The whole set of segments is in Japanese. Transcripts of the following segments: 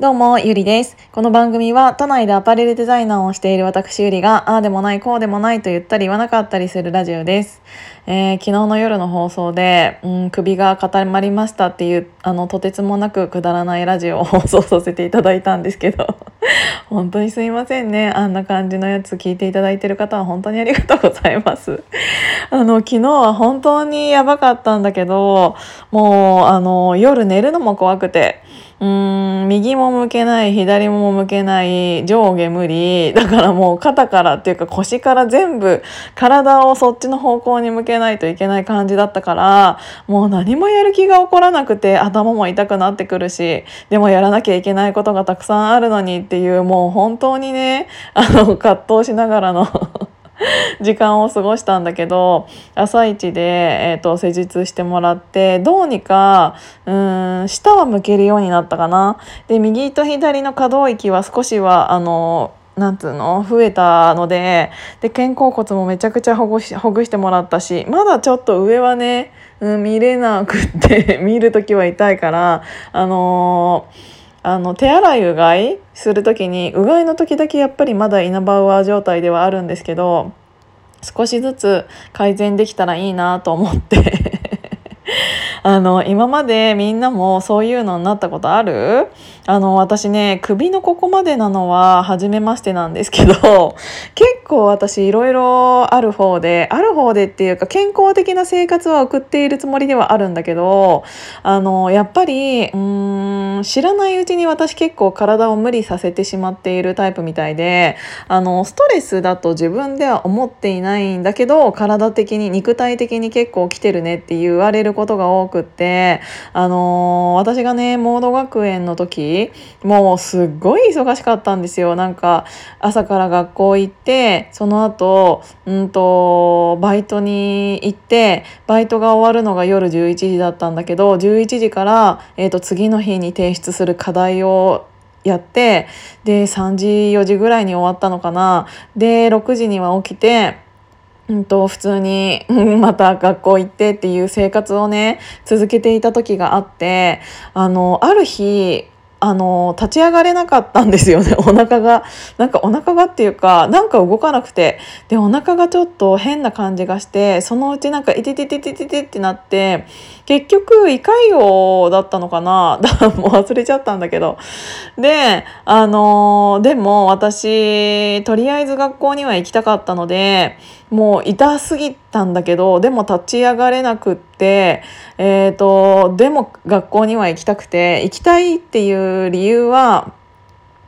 どうも、ゆりです。この番組は都内でアパレルデザイナーをしている私ゆりが、ああでもない、こうでもないと言ったり言わなかったりするラジオです。えー昨日の夜の放送で、うん、首が固まりましたっていう、あの、とてつもなくくだらないラジオを 放送させていただいたんですけど、本当にすいませんね。あんな感じのやつ聞いていただいてる方は本当にありがとうございます。あの、昨日は本当にやばかったんだけど、もう、あの、夜寝るのも怖くて、うん右も向けない左も向けない上下無理。だからもう肩からっていうか腰から全部体をそっちの方向に向けないといけない感じだったからもう何もやる気が起こらなくて頭も痛くなってくるしでもやらなきゃいけないことがたくさんあるのにっていうもう本当にねあの葛藤しながらの 時間を過ごしたんだけど朝一で、えー、と施術してもらってどうにかうん舌は向けるようになったかな。で右と左の可動域は少しはあのなんつうの増えたのでで肩甲骨もめちゃくちゃほぐしほぐしてもらったしまだちょっと上はね、うん、見れなくって 見る時は痛いからあのーあの手洗いうがいする時にうがいの時だけやっぱりまだイナバウアー状態ではあるんですけど少しずつ改善できたらいいなと思って。あの今までみんなもそういうのになったことある？あの私ね首のここまでなのは初めましてなんですけど 結構私いろいろある方である方でっていうか健康的な生活は送っているつもりではあるんだけどあのやっぱりうーん知らないうちに私結構体を無理させてしまっているタイプみたいであのストレスだと自分では思っていないんだけど体的に肉体的に結構来てるねって言われることが多くってあの私がねモード学園の時もうすっごい忙しかったんですよ。なんか朝から学校行ってその後うんとバイトに行ってバイトが終わるのが夜11時だったんだけど11時から、えー、と次の日に提出する課題をやってで3時4時ぐらいに終わったのかな。で6時には起きてうんと普通にまた学校行ってっていう生活をね続けていた時があってあのある日あの立ち上がれなかったんですよね。お腹が。なんかお腹がっていうかなんか動かなくて。でお腹がちょっと変な感じがしてそのうちなんか「いてててててて」ってなって結局胃潰瘍だったのかな。もう忘れちゃったんだけど。であのでも私とりあえず学校には行きたかったのでもう痛すぎてたんだけどでも立ち上がれなくってえー、とでも学校には行きたくて行きたいっていう理由は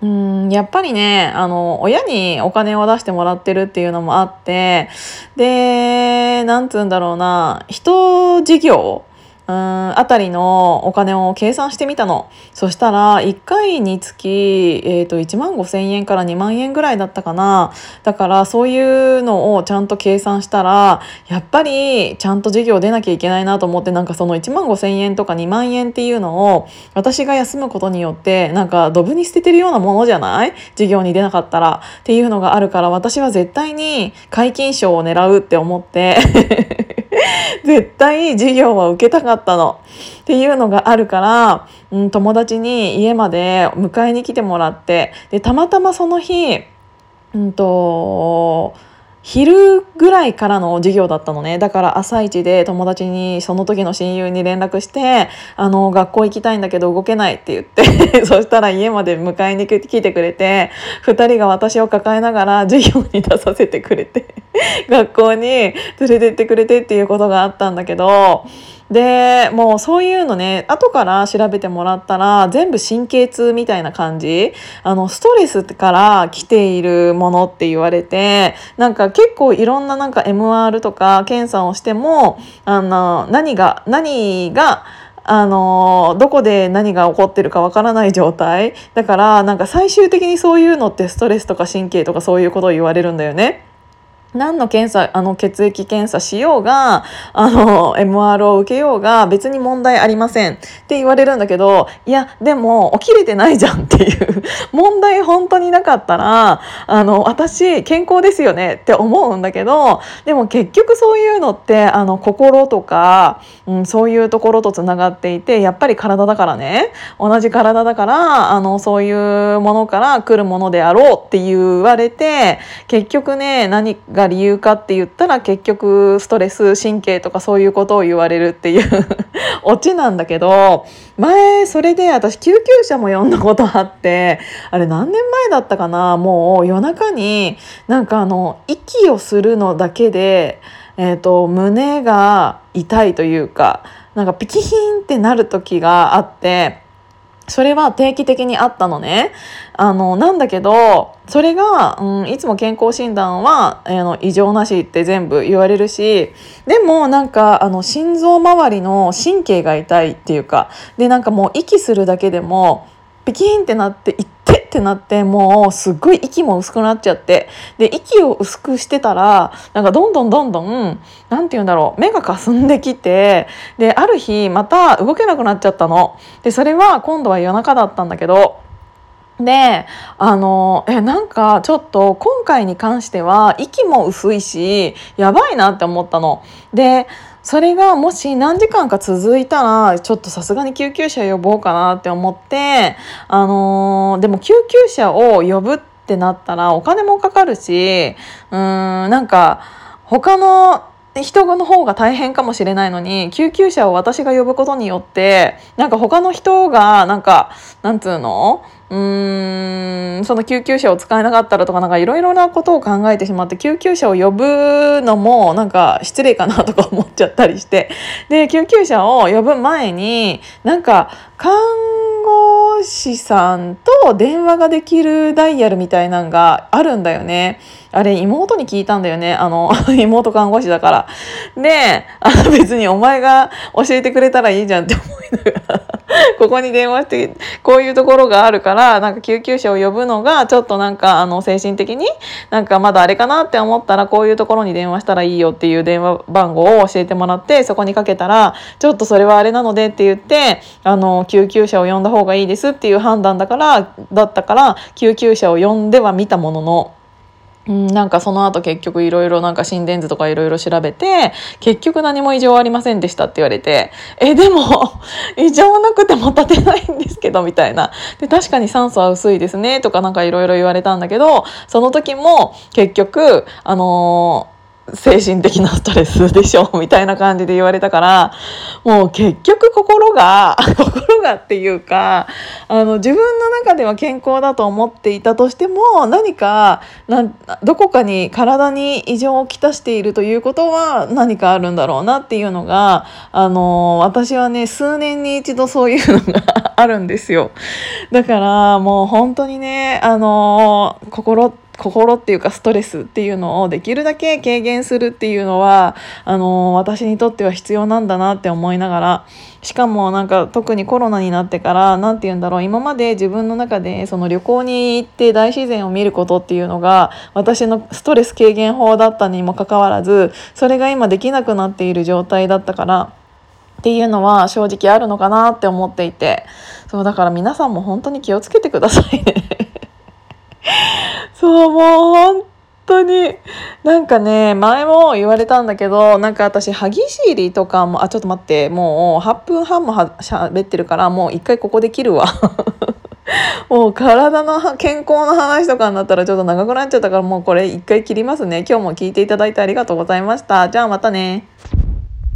うんやっぱりねあの親にお金を出してもらってるっていうのもあってでなんつうんだろうな人事業うんあたりのお金を計算してみたの。そしたら1回につき、えー、と1万5,000円から2万円ぐらいだったかな。だからそういうのをちゃんと計算したらやっぱりちゃんと授業出なきゃいけないなと思ってなんかその1万5,000円とか2万円っていうのを私が休むことによってなんかドブに捨ててるようなものじゃない？授業に出なかったら。っていうのがあるから私は絶対に皆勤賞を狙うって思って。絶対授業は受けたかったの。っていうのがあるから、うん、友達に家まで迎えに来てもらってでたまたまその日、うんと昼ぐらいからの授業だったのね。だから朝一で友達にその時の親友に連絡して「あの学校行きたいんだけど動けない」って言って そしたら家まで迎えに来てくれて2人が私を抱えながら授業に出させてくれて。学校に連れてってくれてっていうことがあったんだけどでもうそういうのね後から調べてもらったら全部神経痛みたいな感じあのストレスから来ているものって言われてなんか結構いろんななんか MR とか検査をしてもあの何が何があのどこで何が起こってるかわからない状態だからなんか最終的にそういうのってストレスとか神経とかそういうことを言われるんだよね。何の検査あの血液検査しようがあの MR を受けようが別に問題ありません。って言われるんだけどいやでも起きれてないじゃんっていう。問題本当になかったらあの私健康ですよねって思うんだけどでも結局そういうのってあの心とか、うん、そういうところとつながっていてやっぱり体だからね。同じ体だからあのそういうものから来るものであろうって言われて結局ね何が理由かって言ったら結局ストレス神経とかそういうことを言われるっていう オチなんだけど前それで私救急車も呼んだことあってあれ何年前だったかな？もう夜中になんかあの息をするのだけで、えーと、胸が痛いというかなんかピキヒンってなる時があって。それは定期的にあったのね。あの、なんだけど、それが、うん、いつも健康診断は、あの、異常なしって全部言われるし、でもなんか、あの、心臓周りの神経が痛いっていうか、で、なんかもう息するだけでも、ピキーンってなって、てってなってもうすっごい息も薄くなっちゃってで息を薄くしてたらなんかどんどんどんどん何て言うんだろう目がかすんできてである日また動けなくなっちゃったの。でそれは今度は夜中だったんだけどであのえなんかちょっと今回に関しては息も薄いしやばいなって思ったの。でそれがもし何時間か続いたらちょっとさすがに救急車呼ぼうかなって思ってあのー、でも救急車を呼ぶってなったらお金もかかるしうーんなんか他の人の方が大変かもしれないのに救急車を私が呼ぶことによってなんか他の人がなんかなんつうの？うーんその救急車を使えなかったらとかなんかいろいろなことを考えてしまって救急車を呼ぶのもなんか失礼かなとか思っちゃったりして。で救急車を呼ぶ前になんか看護師さんと電話ができるダイヤルみたいなんがあるんだよね。あれ妹に聞いたんだよね。あの 妹看護師だから。であ別にお前が教えてくれたらいいじゃんって思いながら ここに電話してこういうところがあるからなんか救急車を呼ぶのがちょっとなんかあの精神的になんかまだあれかなって思ったらこういうところに電話したらいいよっていう電話番号を教えてもらってそこにかけたらちょっとそれはあれなのでって言ってあの救急車を呼んだ方がいいですっていう判断だからだったから救急車を呼んではみたもののうん、なんかその後結局いろいろなんか心電図とかいろいろ調べて結局何も異常ありませんでしたって言われて えでも 異常なくても立てないんですけどみたいな。で確かに酸素は薄いですねとかなんかいろいろ言われたんだけどその時も結局あのー精神的なストレスでしょみたいな感じで言われたからもう結局心が 心がっていうかあの自分の中では健康だと思っていたとしても何かどこかに体に異常をきたしているということは何かあるんだろうなっていうのがあの私はね数年に一度そういうのが あるんですよ。だからもう本当にねあの心心っていうかストレスっていうのをできるだけ軽減するっていうのはあの私にとっては必要なんだなって思いながらしかもなんか特にコロナになってから何て言うんだろう今まで自分の中でその旅行に行って大自然を見ることっていうのが私のストレス軽減法だったにもかかわらずそれが今できなくなっている状態だったから。っていうのは正直あるのかなって思っていてそうだから皆さんも本当に気をつけてくださいね そう、もう本当に。なんかね、前も言われたんだけど、なんか私、歯ぎしりとかも、あ、ちょっと待って、もう8分半もは喋ってるから、もう一回ここで切るわ。もう体の健康の話とかになったらちょっと長くなっちゃったからもうこれ一回切りますね。今日も聞いていただいてありがとうございました。じゃあまたね。